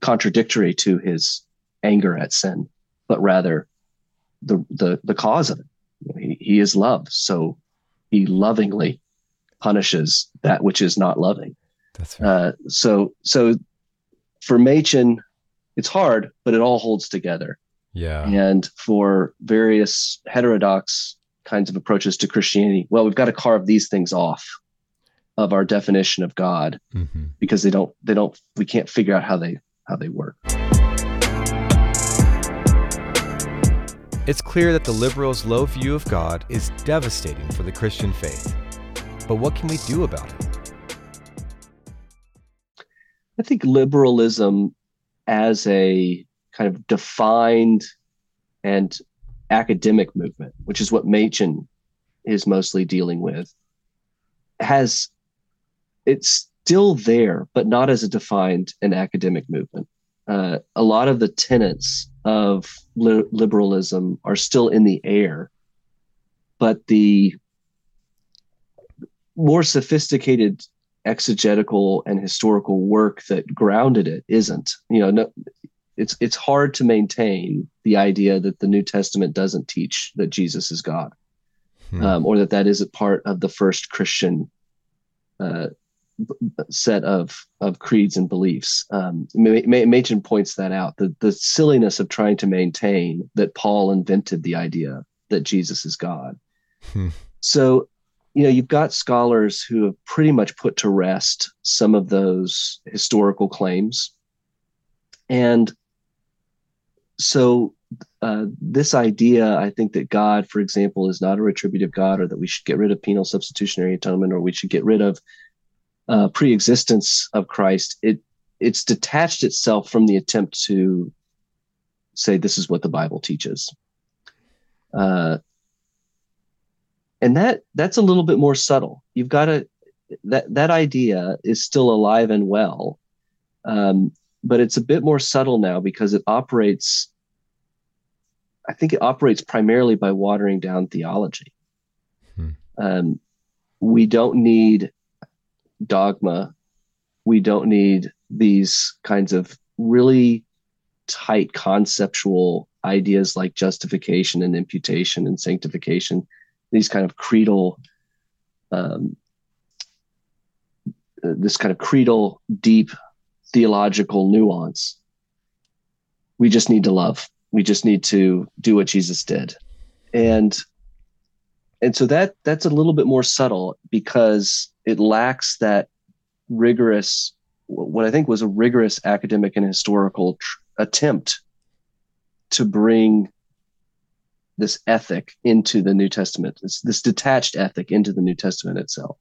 contradictory to his anger at sin, but rather the the the cause of it. He, he is love, so he lovingly punishes that which is not loving. That's right. Uh, so so for Machen, it's hard, but it all holds together. Yeah. And for various heterodox kinds of approaches to Christianity, well, we've got to carve these things off of our definition of God mm-hmm. because they don't they don't we can't figure out how they how they work. It's clear that the liberals' low view of God is devastating for the Christian faith. But what can we do about it? I think liberalism as a kind of defined and academic movement, which is what Machen is mostly dealing with, has it's still there, but not as a defined and academic movement. Uh, a lot of the tenets of li- liberalism are still in the air, but the more sophisticated exegetical and historical work that grounded it isn't. You know, no, it's it's hard to maintain the idea that the New Testament doesn't teach that Jesus is God, hmm. um, or that that isn't part of the first Christian uh, set of of creeds and beliefs. Um, Machen points that out. The the silliness of trying to maintain that Paul invented the idea that Jesus is God. Hmm. So, you know, you've got scholars who have pretty much put to rest some of those historical claims, and so uh, this idea, I think that God, for example, is not a retributive God, or that we should get rid of penal substitutionary atonement, or we should get rid of uh, pre-existence of Christ. It it's detached itself from the attempt to say this is what the Bible teaches, uh, and that that's a little bit more subtle. You've got to that that idea is still alive and well. Um, but it's a bit more subtle now because it operates i think it operates primarily by watering down theology hmm. um, we don't need dogma we don't need these kinds of really tight conceptual ideas like justification and imputation and sanctification these kind of creedal um, this kind of creedal deep theological nuance. We just need to love. We just need to do what Jesus did. And and so that that's a little bit more subtle because it lacks that rigorous what I think was a rigorous academic and historical tr- attempt to bring this ethic into the New Testament, this, this detached ethic into the New Testament itself.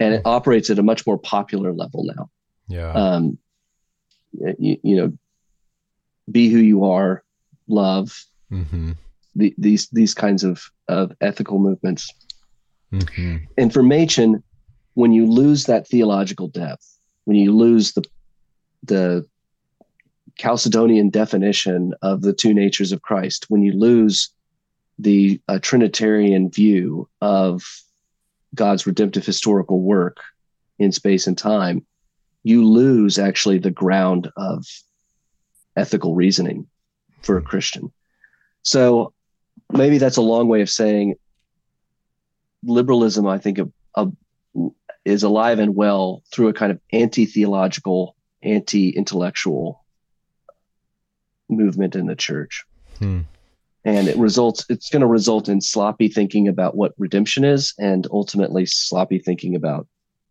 And it operates at a much more popular level now. Yeah. Um, you, you know, be who you are, love, mm-hmm. the, these these kinds of of ethical movements. Mm-hmm. And for Machen, when you lose that theological depth, when you lose the the Chalcedonian definition of the two natures of Christ, when you lose the uh, Trinitarian view of God's redemptive historical work in space and time, you lose actually the ground of ethical reasoning for a Christian. So maybe that's a long way of saying liberalism, I think, is alive and well through a kind of anti theological, anti intellectual movement in the church. Hmm. And it results, it's going to result in sloppy thinking about what redemption is and ultimately sloppy thinking about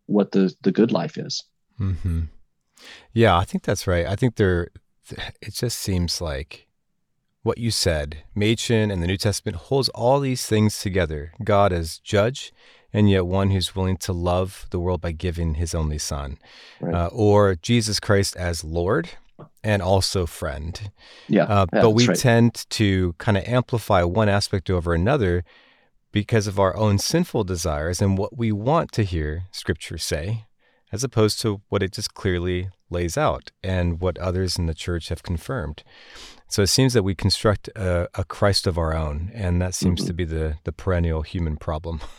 what the, the good life is. Mm-hmm. Yeah, I think that's right. I think there, it just seems like what you said, Machen and the New Testament holds all these things together God as judge, and yet one who's willing to love the world by giving his only son, right. uh, or Jesus Christ as Lord and also friend. Yeah. Uh, yeah but we right. tend to kind of amplify one aspect over another because of our own sinful desires and what we want to hear Scripture say as opposed to what it just clearly lays out and what others in the church have confirmed. So it seems that we construct a, a Christ of our own, and that seems mm-hmm. to be the, the perennial human problem.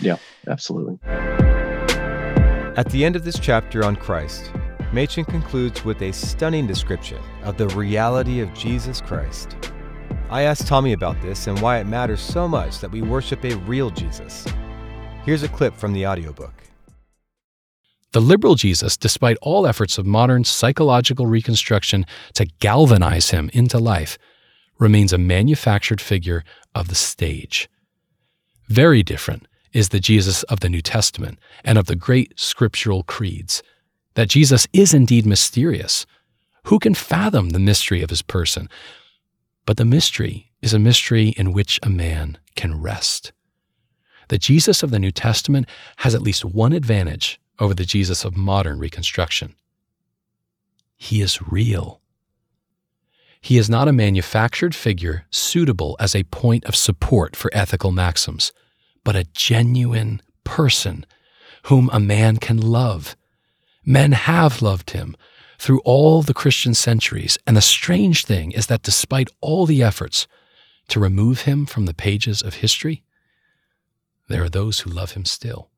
Yeah, absolutely. At the end of this chapter on Christ, Machen concludes with a stunning description of the reality of Jesus Christ. I asked Tommy about this and why it matters so much that we worship a real Jesus. Here's a clip from the audiobook. The liberal Jesus, despite all efforts of modern psychological reconstruction to galvanize him into life, remains a manufactured figure of the stage. Very different is the Jesus of the New Testament and of the great scriptural creeds. That Jesus is indeed mysterious. Who can fathom the mystery of his person? But the mystery is a mystery in which a man can rest. The Jesus of the New Testament has at least one advantage over the Jesus of modern reconstruction. He is real. He is not a manufactured figure suitable as a point of support for ethical maxims, but a genuine person whom a man can love. Men have loved him, through all the Christian centuries. And the strange thing is that despite all the efforts to remove him from the pages of history, there are those who love him still.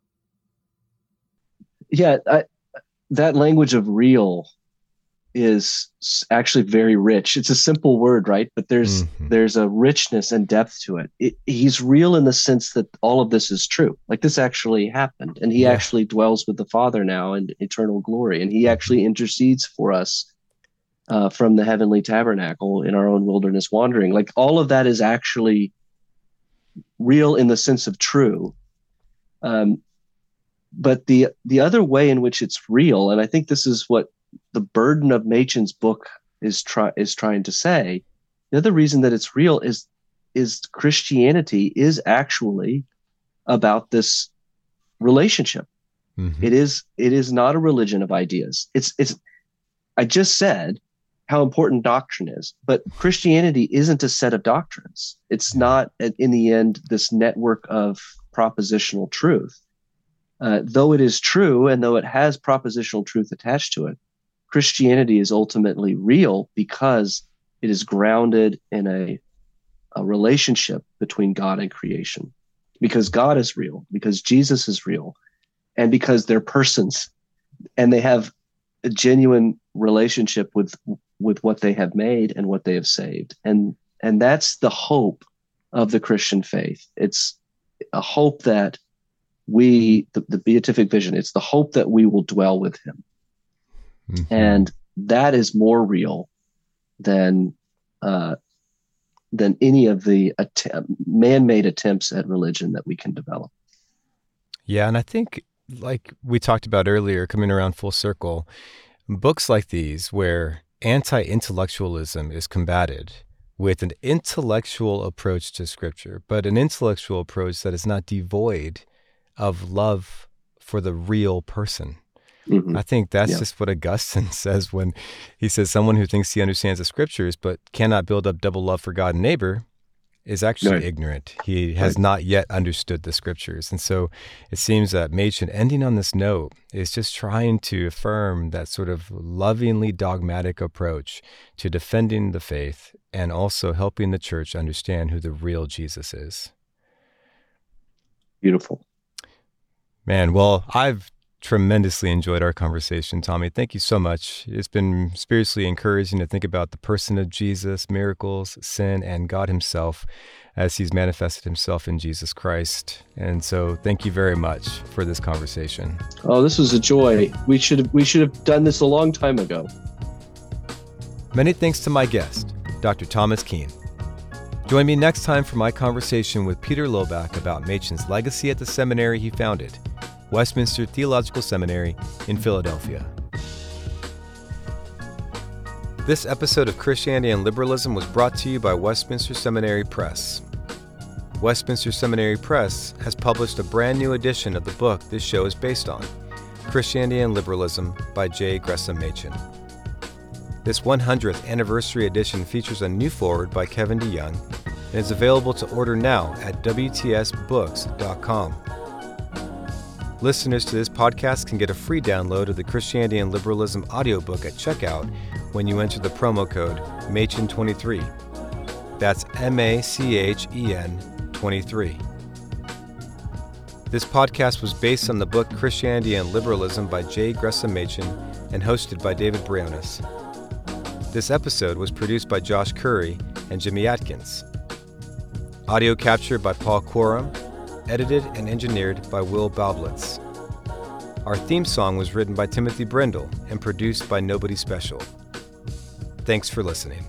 Yeah, I, that language of real is actually very rich. It's a simple word, right? But there's mm-hmm. there's a richness and depth to it. it. He's real in the sense that all of this is true. Like this actually happened, and he yeah. actually dwells with the Father now in eternal glory, and he mm-hmm. actually intercedes for us uh, from the heavenly tabernacle in our own wilderness wandering. Like all of that is actually real in the sense of true. Um, but the the other way in which it's real, and I think this is what the burden of Machen's book is try is trying to say. The other reason that it's real is is Christianity is actually about this relationship. Mm-hmm. It is it is not a religion of ideas. It's it's I just said how important doctrine is, but Christianity isn't a set of doctrines. It's not in the end this network of propositional truth. Uh, though it is true and though it has propositional truth attached to it, Christianity is ultimately real because it is grounded in a, a relationship between God and creation. Because God is real, because Jesus is real, and because they're persons and they have a genuine relationship with with what they have made and what they have saved. And and that's the hope of the Christian faith. It's a hope that we the, the beatific vision, it's the hope that we will dwell with him Mm-hmm. And that is more real than uh, than any of the att- man-made attempts at religion that we can develop. Yeah, and I think like we talked about earlier, coming around full circle, books like these where anti-intellectualism is combated with an intellectual approach to scripture, but an intellectual approach that is not devoid of love for the real person. Mm-hmm. I think that's yeah. just what Augustine says when he says someone who thinks he understands the scriptures but cannot build up double love for God and neighbor is actually ignorant. He has right. not yet understood the scriptures. And so it seems that Machen, ending on this note, is just trying to affirm that sort of lovingly dogmatic approach to defending the faith and also helping the church understand who the real Jesus is. Beautiful. Man, well, I've tremendously enjoyed our conversation, Tommy. Thank you so much. It's been spiritually encouraging to think about the person of Jesus, miracles, sin, and God Himself as He's manifested Himself in Jesus Christ. And so, thank you very much for this conversation. Oh, this was a joy. We should have, we should have done this a long time ago. Many thanks to my guest, Dr. Thomas Keene. Join me next time for my conversation with Peter Lillback about Machen's legacy at the seminary he founded Westminster Theological Seminary in Philadelphia. This episode of Christianity and Liberalism was brought to you by Westminster Seminary Press. Westminster Seminary Press has published a brand new edition of the book this show is based on Christianity and Liberalism by J. Gresham Machen. This 100th anniversary edition features a new foreword by Kevin DeYoung and is available to order now at WTSBooks.com. Listeners to this podcast can get a free download of the Christianity and Liberalism audiobook at checkout when you enter the promo code MACHEN23. That's M A C H E N 23. This podcast was based on the book Christianity and Liberalism by J. Gresham Machen and hosted by David Briones. This episode was produced by Josh Curry and Jimmy Atkins. Audio captured by Paul Quorum edited and engineered by Will Baublitz. Our theme song was written by Timothy Brindle and produced by Nobody Special. Thanks for listening.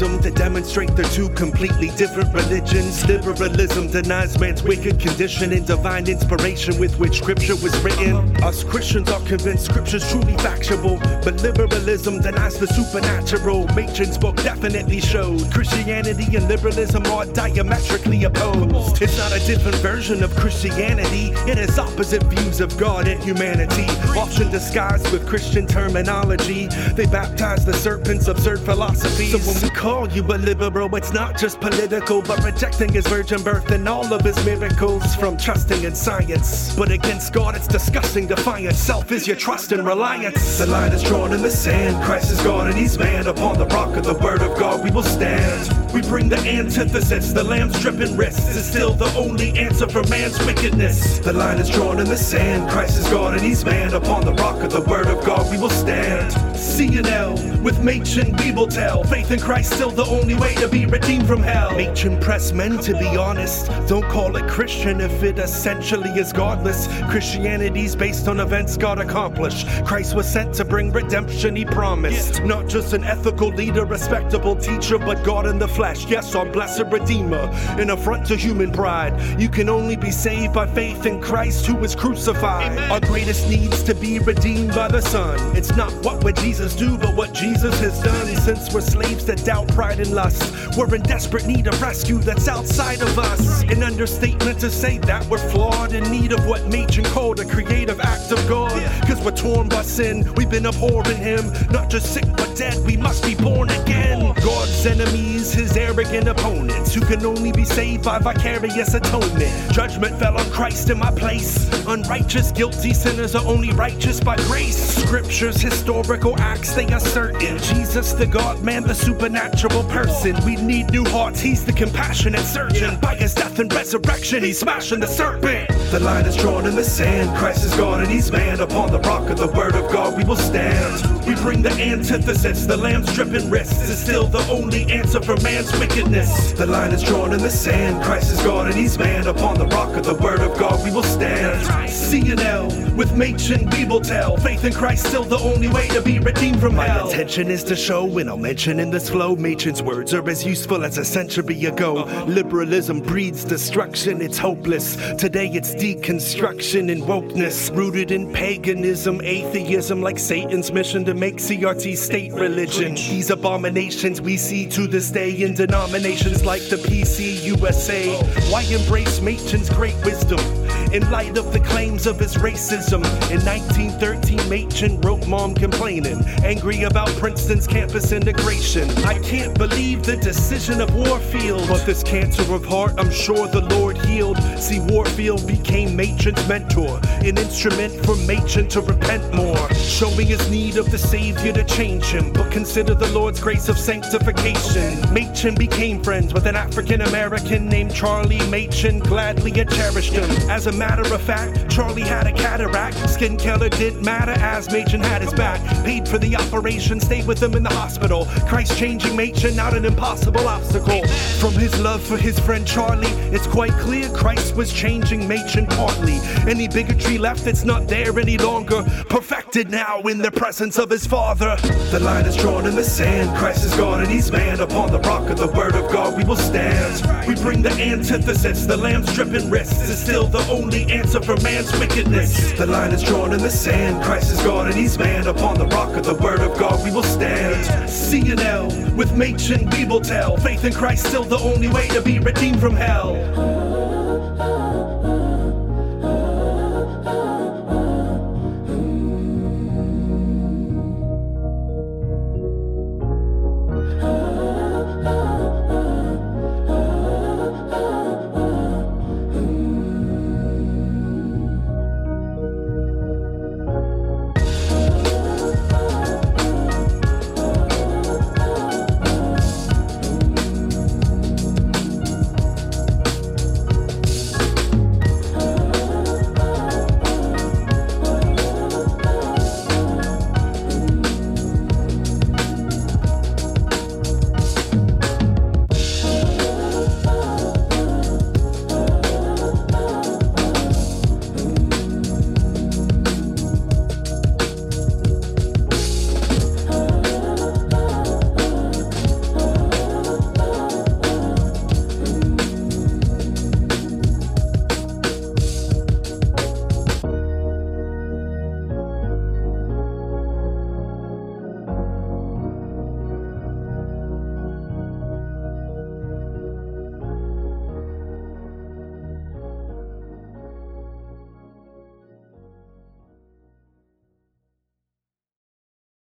To demonstrate they're two completely different religions. Liberalism denies man's wicked condition and divine inspiration with which scripture was written. Us Christians are convinced scripture's truly factual, but liberalism denies the supernatural. Machen's book definitely showed Christianity and liberalism are diametrically opposed. It's not a different version of Christianity, it has opposite views of God and humanity, often disguised with Christian terminology. They baptize the serpent's absurd philosophies. So when we call you a liberal, it's not just political, but rejecting his virgin birth and all of his miracles from trusting in science. But against God, it's disgusting. Defiant self is your trust and reliance. The line is drawn in the sand. Christ is God and he's man. Upon the rock of the word of God, we will stand. We bring the antithesis. The lamb's dripping wrists is still the only answer for man's wickedness. The line is drawn in the sand. Christ is God and he's man. Upon the rock of the word of God, we will stand. C&L with Machen, we will tell. Faith in Christ still the only way to be redeemed from hell. Machen press men to be honest. Don't call it Christian if it essentially is godless. Christianity's based on events God accomplished. Christ was sent to bring redemption, he promised. Not just an ethical leader, respectable teacher, but God in the flesh. Yes, our blessed Redeemer. An affront to human pride. You can only be saved by faith in Christ who was crucified. Amen. Our greatest needs to be redeemed by the Son. It's not what would Jesus do, but what Jesus has done. Since we're slaves to doubt, pride, and lust, we're in desperate need of rescue that's outside of us. An understatement to say that we're flawed in need of what Machen called a creative act of God. Cause we're torn by sin, we've been abhorring Him. Not just sick but dead, we must be born again. God's enemies, His arrogant opponents, who can only be saved by vicarious atonement. Judgment fell on Christ in my place. Unrighteous, guilty sinners are only righteous by grace. Scriptures, historical acts, they are certain. Jesus, the God man, the supernatural person. We need new hearts, He's the compassionate surgeon. By His death and resurrection, He's smashing the serpent. The line is drawn in the sand. Christ is God and He's man. Upon the rock of the Word of God, we will stand. We bring the antithesis. The lamb's dripping wrists is still the only answer for man's wickedness. The line is drawn in the sand. Christ is God and He's man. Upon the rock of the Word of God, we will stand. C&L with Machen, we will tell. Faith in Christ still the only way to be redeemed from hell. My intention is to show, and I'll mention in this flow, Machen's words are as useful as a century ago. Liberalism breeds destruction, it's hopeless. Today it's deconstruction and wokeness, rooted in paganism, atheism, like Satan's mission to make CRT state religion. These abominations we see to this day in denominations like the PC USA. Why embrace Machen's great wisdom? In light of the claims of his racism, in 1913, Machen wrote Mom Complaining, angry about Princeton's campus integration. I can't believe the decision of Warfield, but this cancer of heart, I'm sure the Lord healed. See, Warfield became Machen's mentor, an instrument for Machen to repent more, showing his need of the Savior to change him. But consider the Lord's grace of sanctification. Machen became friends with an African American named Charlie Machen, gladly had cherished him. As a matter of fact, Charlie had a cataract. Skin color didn't matter as Machen had his back. Paid for the operation, stayed with him in the hospital. Christ changing Machen, not an impossible obstacle. From his love for his friend Charlie, it's quite clear Christ was changing Machen partly. Any bigotry left, it's not there any longer. Perfected now in the presence of his Father. The line is drawn in the sand. Christ is God and he's man. Upon the rock of the word of God, we will stand. We bring the antithesis. The lamb's dripping wrists is still the only answer for man's wickedness. The line is drawn in the sand. Christ is God and he's man. Upon the rock of the word of God, we will stand. C&L with Machen, we will tell. Faith in Christ still the only way to be redeemed from hell.